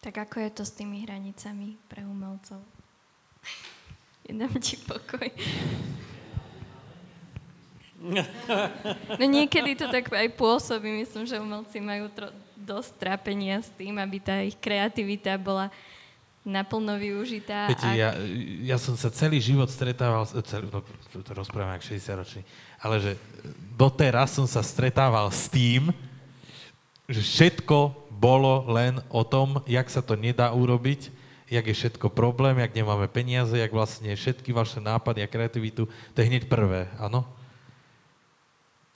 Speaker 1: Tak ako je to s tými hranicami pre umelcov? Jedám ti pokoj. <laughs> No niekedy to tak aj pôsobí. Myslím, že umelci majú tro- dosť trápenia s tým, aby tá ich kreativita bola naplno využitá.
Speaker 3: Viete, a... ja, ja som sa celý život stretával, celý, no, to rozprávam ako 60 ročný, ale že doteraz som sa stretával s tým, že všetko bolo len o tom, jak sa to nedá urobiť, jak je všetko problém, jak nemáme peniaze, jak vlastne všetky vaše nápady a kreativitu, to je hneď prvé, áno?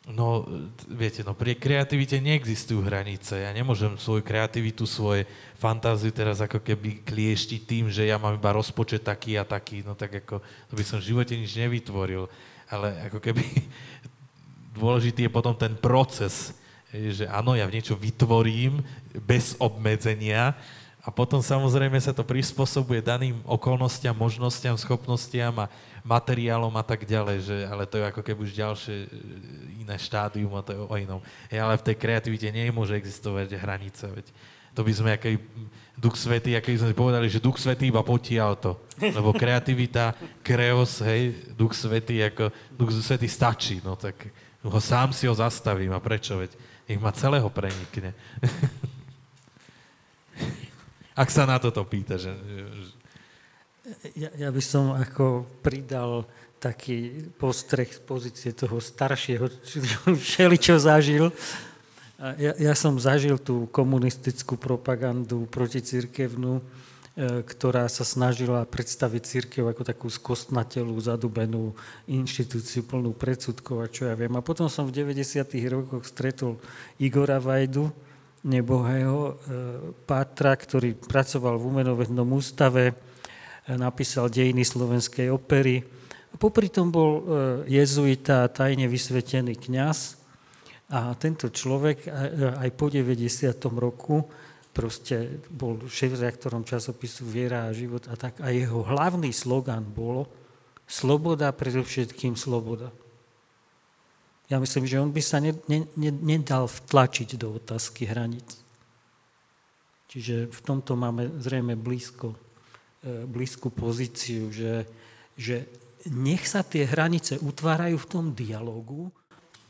Speaker 3: No, viete, no pri kreativite neexistujú hranice. Ja nemôžem svoju kreativitu, svoje fantáziu teraz ako keby klieštiť tým, že ja mám iba rozpočet taký a taký, no tak ako, to by som v živote nič nevytvoril. Ale ako keby <laughs> dôležitý je potom ten proces, že áno, ja v niečo vytvorím bez obmedzenia, a potom samozrejme sa to prispôsobuje daným okolnostiam, možnostiam, schopnostiam a materiálom a tak ďalej, že, ale to je ako keby už ďalšie e, iné štádium a to je o inom. Ja, ale v tej kreativite nemôže existovať hranice, veď to by sme, aký Duch Svetý, aký sme povedali, že Duch Svetý iba potiaľ to. Lebo kreativita, kreos, hej, Duch Svetý, ako Duch Svetý stačí, no tak ho sám si ho zastavím. A prečo? Veď ich ma celého prenikne. <laughs> Ak sa na toto pýta, že...
Speaker 4: Ja, ja by som ako pridal taký postreh z pozície toho staršieho, všeli čo zažil. Ja, ja som zažil tú komunistickú propagandu proticirkevnú, e, ktorá sa snažila predstaviť církev ako takú skostnatelú, zadubenú inštitúciu plnú predsudkov a čo ja viem. A potom som v 90. rokoch stretol Igora Vajdu, nebohého e, Pátra, ktorý pracoval v umenovednom ústave, napísal dejiny slovenskej opery. Popri tom bol e, jezuita, tajne vysvetený kňaz a tento človek aj po 90. roku proste bol šéf-reaktorom časopisu Viera a život a tak. A jeho hlavný slogan bolo sloboda, predovšetkým sloboda. Ja myslím, že on by sa ne, ne, ne, nedal vtlačiť do otázky hraníc. Čiže v tomto máme zrejme blízko, e, blízku pozíciu, že, že nech sa tie hranice utvárajú v tom dialogu,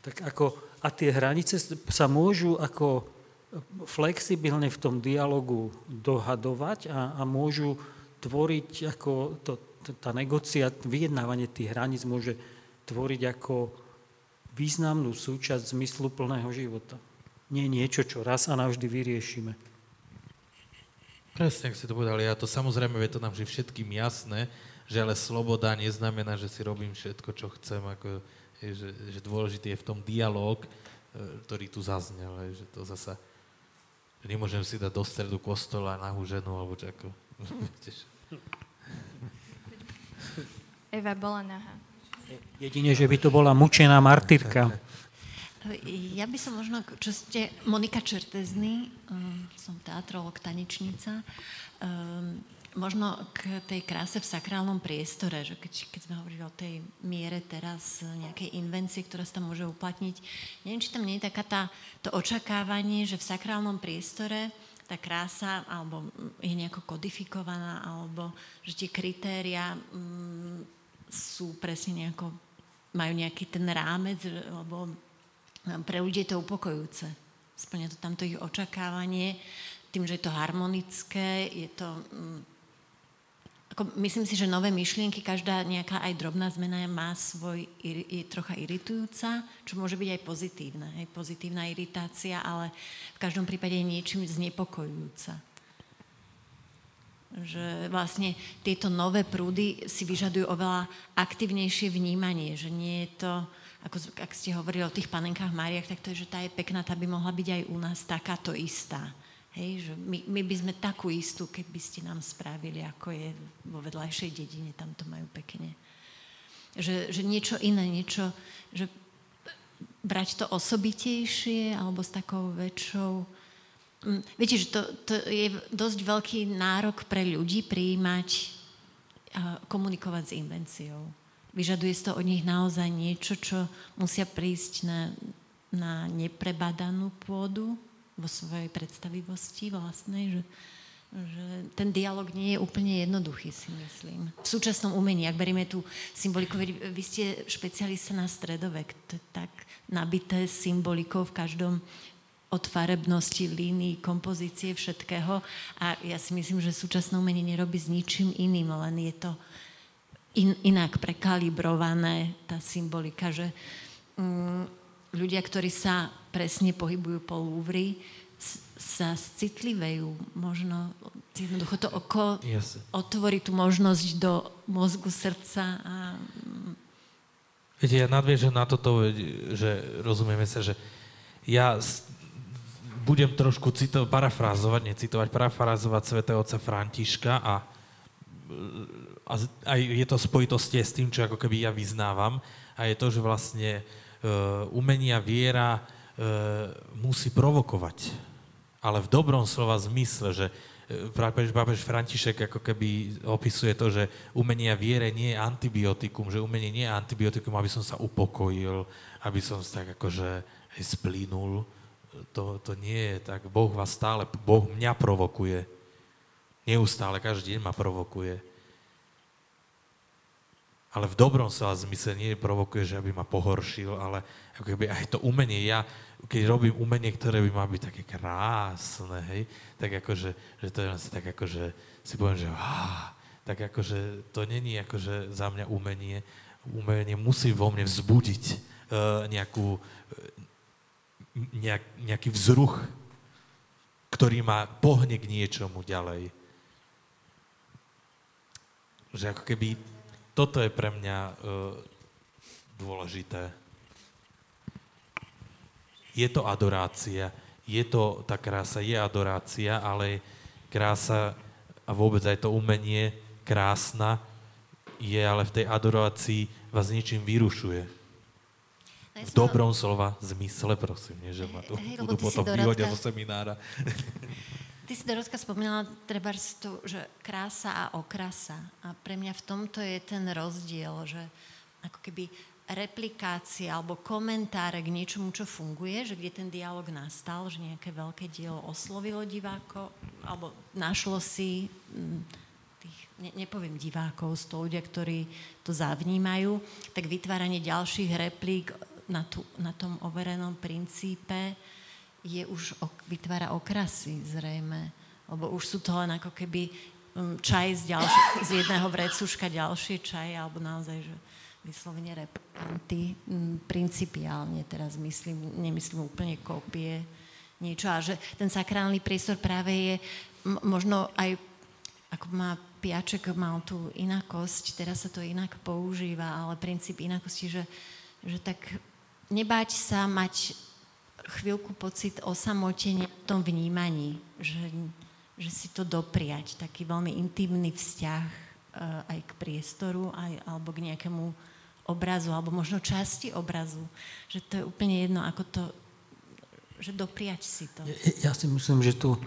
Speaker 4: tak ako, a tie hranice sa môžu ako flexibilne v tom dialogu dohadovať a, a môžu tvoriť ako to, tá negocia, vyjednávanie tých hraníc môže tvoriť ako významnú súčasť zmysluplného života. Nie niečo, čo raz a navždy vyriešime.
Speaker 3: Presne, ak ste to povedali, ja to samozrejme je to nám že všetkým jasné, že ale sloboda neznamená, že si robím všetko, čo chcem, ako, že, že dôležitý je v tom dialog, e, ktorý tu zaznel, že to zasa, že nemôžem si dať do stredu kostola nahú ženu, alebo čo ako, <laughs>
Speaker 1: Eva bola nahá.
Speaker 4: Jedine, že by to bola mučená martyrka. <laughs>
Speaker 10: Ja by som možno, čo ste, Monika Čertezny, um, som teatrolog, tanečnica, um, možno k tej kráse v sakrálnom priestore, že keď, keď sme hovorili o tej miere teraz nejakej invencie, ktorá sa tam môže uplatniť, neviem, či tam nie je taká tá, to očakávanie, že v sakrálnom priestore tá krása alebo je nejako kodifikovaná, alebo že tie kritéria um, sú presne nejako, majú nejaký ten rámec, lebo pre ľudí je to upokojúce. Splňa to tamto ich očakávanie, tým, že je to harmonické, je to... Mm, ako, myslím si, že nové myšlienky, každá nejaká aj drobná zmena má svoj, je trocha iritujúca, čo môže byť aj pozitívne. Aj pozitívna iritácia, ale v každom prípade je niečím znepokojujúca že vlastne tieto nové prúdy si vyžadujú oveľa aktívnejšie vnímanie, že nie je to, ako ak ste hovorili o tých panenkách Mariach, tak to je, že tá je pekná, tá by mohla byť aj u nás takáto istá. Hej, že my, my by sme takú istú, keby ste nám spravili, ako je vo vedľajšej dedine, tam to majú pekne. Že, že niečo iné, niečo, že brať to osobitejšie alebo s takou väčšou Mm, viete, že to, to je dosť veľký nárok pre ľudí prijímať, komunikovať s invenciou. Vyžaduje to od nich naozaj niečo, čo musia prísť na, na neprebadanú pôdu vo svojej predstavivosti vlastnej, že, že ten dialog nie je úplne jednoduchý, si myslím. V súčasnom umení, ak berieme tú symboliku, vy ste špecialista na stredovek, to je tak nabité symbolikou v každom od farebnosti, línií, kompozície, všetkého. A ja si myslím, že súčasné umenie nerobí s ničím iným, len je to in, inak prekalibrované, tá symbolika, že mm, ľudia, ktorí sa presne pohybujú po Louvre, sa citlivejú, možno jednoducho to oko yes. otvorí tú možnosť do mozgu, srdca a...
Speaker 3: Viete, ja nadviežem na toto, že rozumieme sa, že ja budem trošku cito- parafrázovať, necitovať, parafrázovať svätého otca Františka a, a aj je to spojitosti s tým, čo ako keby ja vyznávam a je to, že vlastne uh, umenia viera uh, musí provokovať ale v dobrom slova zmysle, že e, pápež, pápež František ako keby opisuje to, že umenie a viere nie je antibiotikum, že umenie nie je antibiotikum, aby som sa upokojil, aby som sa tak akože splínul. To, to nie je tak. Boh vás stále, Boh mňa provokuje. Neustále, každý deň ma provokuje. Ale v dobrom slova zmysle nie provokuje, že aby ma pohoršil, ale ako keby aj to umenie. Ja keď robím umenie, ktoré by malo byť také krásne, hej, tak akože, že to je asi tak akože, si poviem, že á, tak akože to není akože za mňa umenie. Umenie musí vo mne vzbudiť uh, nejakú, uh, nejak, nejaký vzruch, ktorý ma pohne k niečomu ďalej. Že ako keby toto je pre mňa uh, dôležité je to adorácia, je to, tá krása je adorácia, ale krása a vôbec aj to umenie krásna je, ale v tej adorácii vás niečím vyrušuje. V dobrom slova zmysle, prosím, nie, že ma tu hey, budú potom vyhodia zo seminára. <laughs>
Speaker 10: Ty si, Dorotka, spomínala treba to, že krása a okrasa. A pre mňa v tomto je ten rozdiel, že ako keby replikácie alebo komentáre k niečomu, čo funguje, že kde ten dialog nastal, že nejaké veľké dielo oslovilo diváko, alebo našlo si mm, tých, ne, nepoviem divákov, to ľudia, ktorí to zavnímajú, tak vytváranie ďalších replík na, tu, na tom overenom princípe je už, vytvára okrasy zrejme, lebo už sú to len ako keby mm, čaj z, ďalši, z jedného vrecuška ďalšie čaj, alebo naozaj, že vyslovene replikanty, principiálne teraz myslím, nemyslím úplne kópie, niečo. A že ten sakrálny priestor práve je možno aj, ako má Piaček mal tú inakosť, teraz sa to inak používa, ale princíp inakosti, že, že tak nebáť sa mať chvíľku pocit osamotenia v tom vnímaní, že, že si to dopriať, taký veľmi intimný vzťah uh, aj k priestoru, aj, alebo k nejakému obrazu, alebo možno časti obrazu. Že to je úplne jedno, ako to, že dopriať si to.
Speaker 4: Ja, ja si myslím, že tu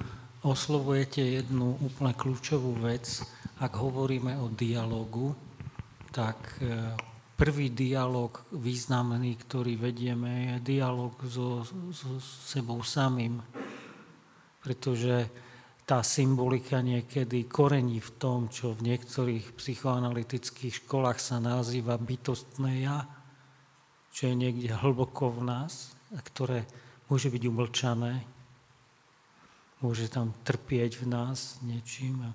Speaker 4: oslovujete jednu úplne kľúčovú vec. Ak hovoríme o dialogu, tak e, prvý dialog významný, ktorý vedieme, je dialog so, so sebou samým. Pretože tá symbolika niekedy korení v tom, čo v niektorých psychoanalytických školách sa nazýva bytostné ja, čo je niekde hlboko v nás a ktoré môže byť umlčané, môže tam trpieť v nás niečím a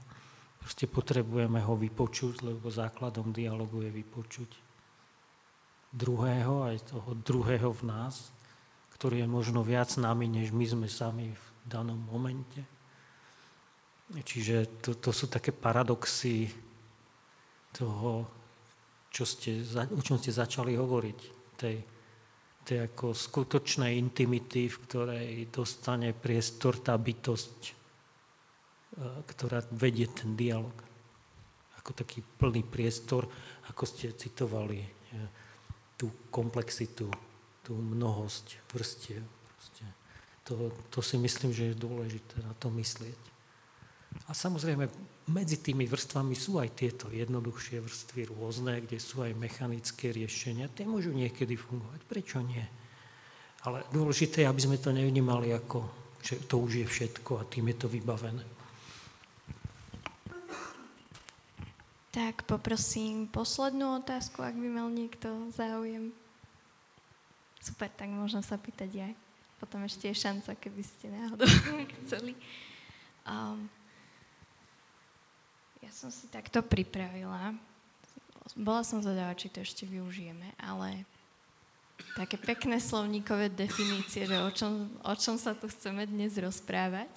Speaker 4: proste potrebujeme ho vypočuť, lebo základom dialogu je vypočuť druhého, aj toho druhého v nás, ktorý je možno viac nami, než my sme sami v danom momente. Čiže to, to sú také paradoxy toho, čo ste, o čom ste začali hovoriť. Tej, tej ako skutočnej intimity, v ktorej dostane priestor tá bytosť, e, ktorá vedie ten dialog. Ako taký plný priestor, ako ste citovali, e, tú komplexitu, tú mnohosť vrstiev. To, to si myslím, že je dôležité na to myslieť. A samozrejme, medzi tými vrstvami sú aj tieto jednoduchšie vrstvy rôzne, kde sú aj mechanické riešenia. Tie môžu niekedy fungovať, prečo nie? Ale dôležité je, aby sme to nevnímali ako, že to už je všetko a tým je to vybavené.
Speaker 1: Tak poprosím poslednú otázku, ak by mal niekto záujem. Super, tak môžem sa pýtať aj. Potom ešte je šanca, keby ste náhodou <laughs> chceli. Um, ja som si takto pripravila. Bola som zvedavá, či to ešte využijeme, ale také pekné slovníkové definície, že o čom, o čom sa tu chceme dnes rozprávať.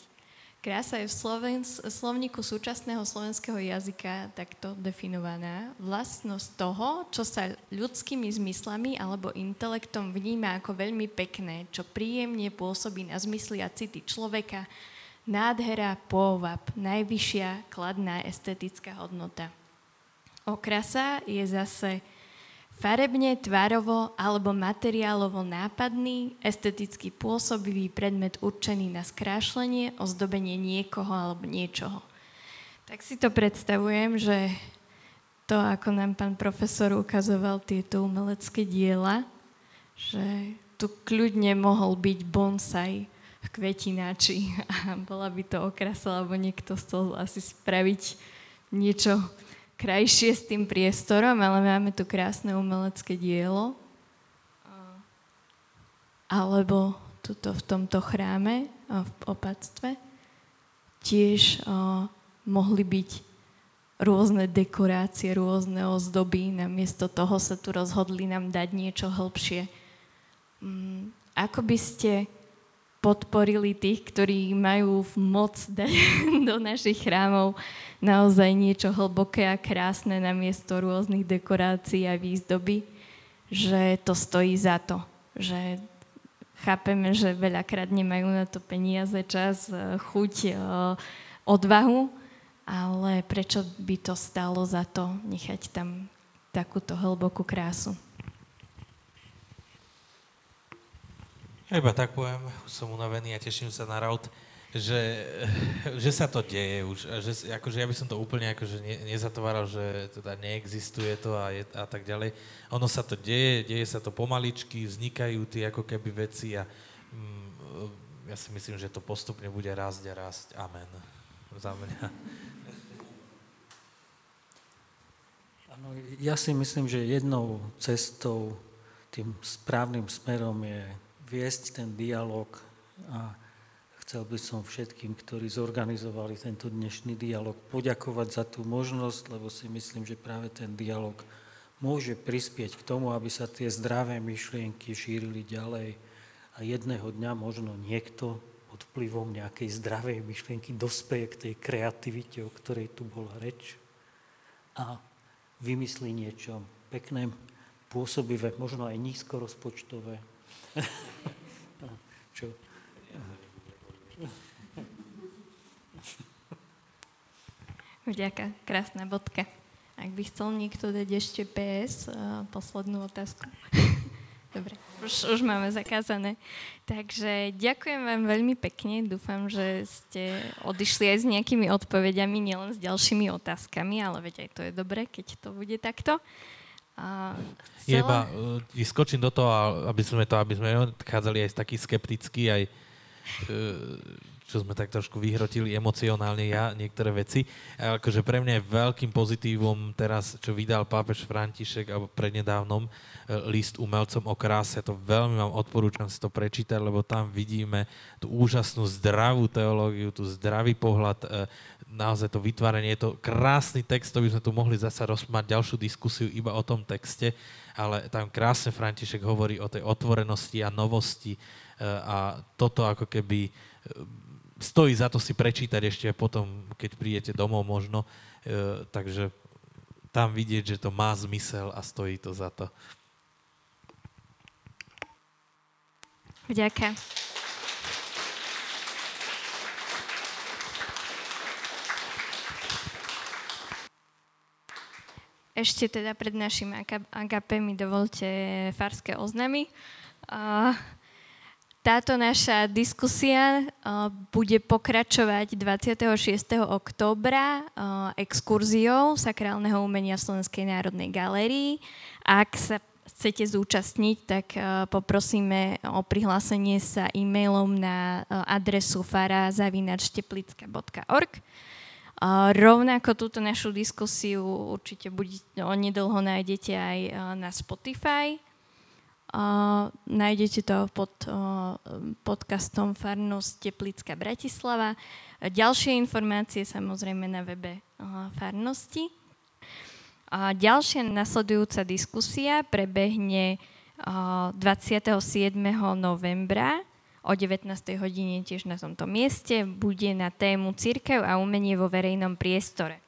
Speaker 1: Krása je v Sloven, slovníku súčasného slovenského jazyka takto definovaná. Vlastnosť toho, čo sa ľudskými zmyslami alebo intelektom vníma ako veľmi pekné, čo príjemne pôsobí na zmysly a city človeka, nádhera, pôvab, najvyššia kladná estetická hodnota. Okrasa je zase farebne, tvárovo alebo materiálovo nápadný, esteticky pôsobivý predmet určený na skrášlenie, ozdobenie niekoho alebo niečoho. Tak si to predstavujem, že to, ako nám pán profesor ukazoval tieto umelecké diela, že tu kľudne mohol byť bonsai v kvetináči <laughs> a bola by to okrasa, alebo niekto chcel asi spraviť niečo krajšie s tým priestorom, ale máme tu krásne umelecké dielo. Alebo tuto v tomto chráme, v opatstve, tiež mohli byť rôzne dekorácie, rôzne ozdoby. Namiesto toho sa tu rozhodli nám dať niečo hĺbšie. Mm, ako by ste podporili tých, ktorí majú moc dať <laughs> do našich chrámov naozaj niečo hlboké a krásne namiesto rôznych dekorácií a výzdoby, že to stojí za to. Že chápeme, že veľakrát nemajú na to peniaze, čas, e, chuť, e, odvahu, ale prečo by to stalo za to nechať tam takúto hlbokú krásu?
Speaker 3: Iba tak poviem, som unavený a teším sa na raut, že, že sa to deje už. Že, akože ja by som to úplne akože ne, nezatváral, že teda neexistuje to a, je, a tak ďalej. Ono sa to deje, deje sa to pomaličky, vznikajú tie ako keby veci a mm, ja si myslím, že to postupne bude rásť a rásť. Amen. Za mňa.
Speaker 4: Ano, ja si myslím, že jednou cestou, tým správnym smerom je viesť ten dialog a chcel by som všetkým, ktorí zorganizovali tento dnešný dialog, poďakovať za tú možnosť, lebo si myslím, že práve ten dialog môže prispieť k tomu, aby sa tie zdravé myšlienky šírili ďalej a jedného dňa možno niekto pod vplyvom nejakej zdravej myšlienky dospeje k tej kreativite, o ktorej tu bola reč a vymyslí niečo pekné, pôsobivé, možno aj nízko rozpočtové, <laughs> Čo?
Speaker 1: Vďaka, krásna bodka. Ak by chcel niekto dať ešte PS, uh, poslednú otázku. <laughs> Dobre, už, už máme zakázané. Takže ďakujem vám veľmi pekne. Dúfam, že ste odišli aj s nejakými odpovediami, nielen s ďalšími otázkami, ale veď aj to je dobre, keď to bude takto.
Speaker 3: A chcela... Iba uh, skočím do toho, aby sme to, aby sme odchádzali aj taký skeptický, aj uh, čo sme tak trošku vyhrotili emocionálne ja niektoré veci. Akože pre mňa je veľkým pozitívom teraz, čo vydal pápež František alebo prednedávnom uh, list umelcom o kráse. To veľmi vám odporúčam si to prečítať, lebo tam vidíme tú úžasnú zdravú teológiu, tú zdravý pohľad naozaj to vytváranie, je to krásny text, to by sme tu mohli zasa rozmať ďalšiu diskusiu iba o tom texte, ale tam krásne František hovorí o tej otvorenosti a novosti e, a toto ako keby e, stojí za to si prečítať ešte potom, keď prídete domov možno, e, takže tam vidieť, že to má zmysel a stojí to za to.
Speaker 1: Ďakujem. Ešte teda pred našim agape mi dovolte farské oznamy. Táto naša diskusia bude pokračovať 26. októbra exkurziou sakrálneho umenia v Slovenskej národnej galérii. Ak sa chcete zúčastniť, tak poprosíme o prihlásenie sa e-mailom na adresu fara.teplicka.org. Rovnako túto našu diskusiu určite bude, onedlho nájdete aj na Spotify. Nájdete to pod podcastom Farnosť Teplická Bratislava. Ďalšie informácie samozrejme na webe Farnosti. A ďalšia nasledujúca diskusia prebehne 27. novembra o 19. hodine tiež na tomto mieste bude na tému Církev a umenie vo verejnom priestore.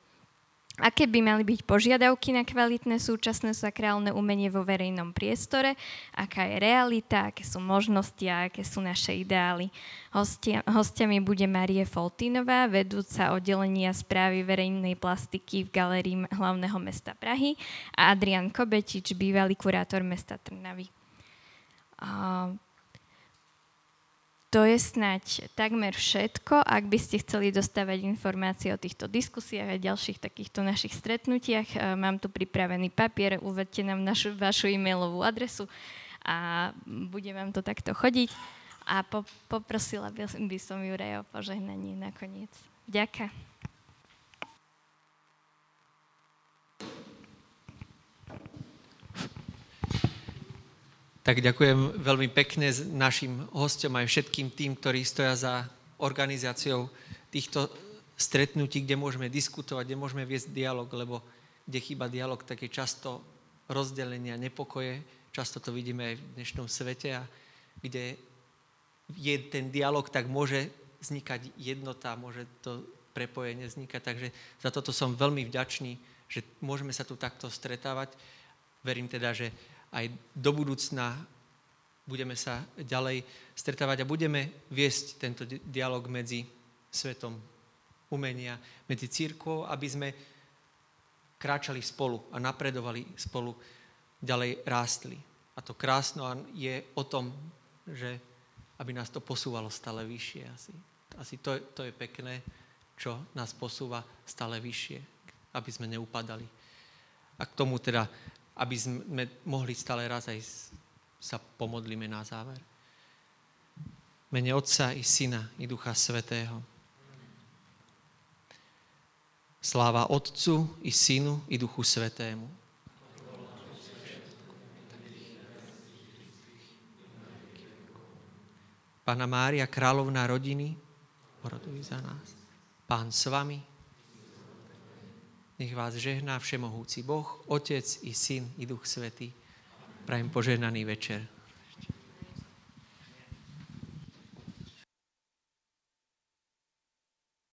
Speaker 1: Aké by mali byť požiadavky na kvalitné súčasné sakrálne umenie vo verejnom priestore, aká je realita, aké sú možnosti a aké sú naše ideály. Hostia, hostiami bude Marie Foltínová, vedúca oddelenia správy verejnej plastiky v Galérii hlavného mesta Prahy a Adrian Kobetič, bývalý kurátor mesta Trnavy. To je snať takmer všetko. Ak by ste chceli dostávať informácie o týchto diskusiách a ďalších takýchto našich stretnutiach, eh, mám tu pripravený papier, uvedte nám našu, vašu e-mailovú adresu a bude vám to takto chodiť. A po, poprosila by, som Juraj o požehnanie nakoniec. Ďakujem.
Speaker 11: Tak ďakujem veľmi pekne našim hostom aj všetkým tým, ktorí stoja za organizáciou týchto stretnutí, kde môžeme diskutovať, kde môžeme viesť dialog, lebo kde chýba dialog, tak je často rozdelenia, nepokoje, často to vidíme aj v dnešnom svete a kde je ten dialog, tak môže vznikať jednota, môže to prepojenie vznikať. Takže za toto som veľmi vďačný, že môžeme sa tu takto stretávať. Verím teda, že aj do budúcna budeme sa ďalej stretávať a budeme viesť tento dialog medzi svetom umenia, medzi církvou, aby sme kráčali spolu a napredovali spolu, ďalej rástli. A to krásno je o tom, že aby nás to posúvalo stále vyššie. Asi, asi to, to je pekné, čo nás posúva stále vyššie, aby sme neupadali. A k tomu teda aby sme mohli stále raz aj sa pomodlíme na záver. Mene Otca i Syna i Ducha Svetého. Sláva Otcu i Synu i Duchu Svetému. Pána Mária, kráľovná rodiny, oroduj za nás. Pán s vami, nech vás žehná všemohúci Boh, Otec i Syn i Duch Svetý. Prajem požehnaný večer.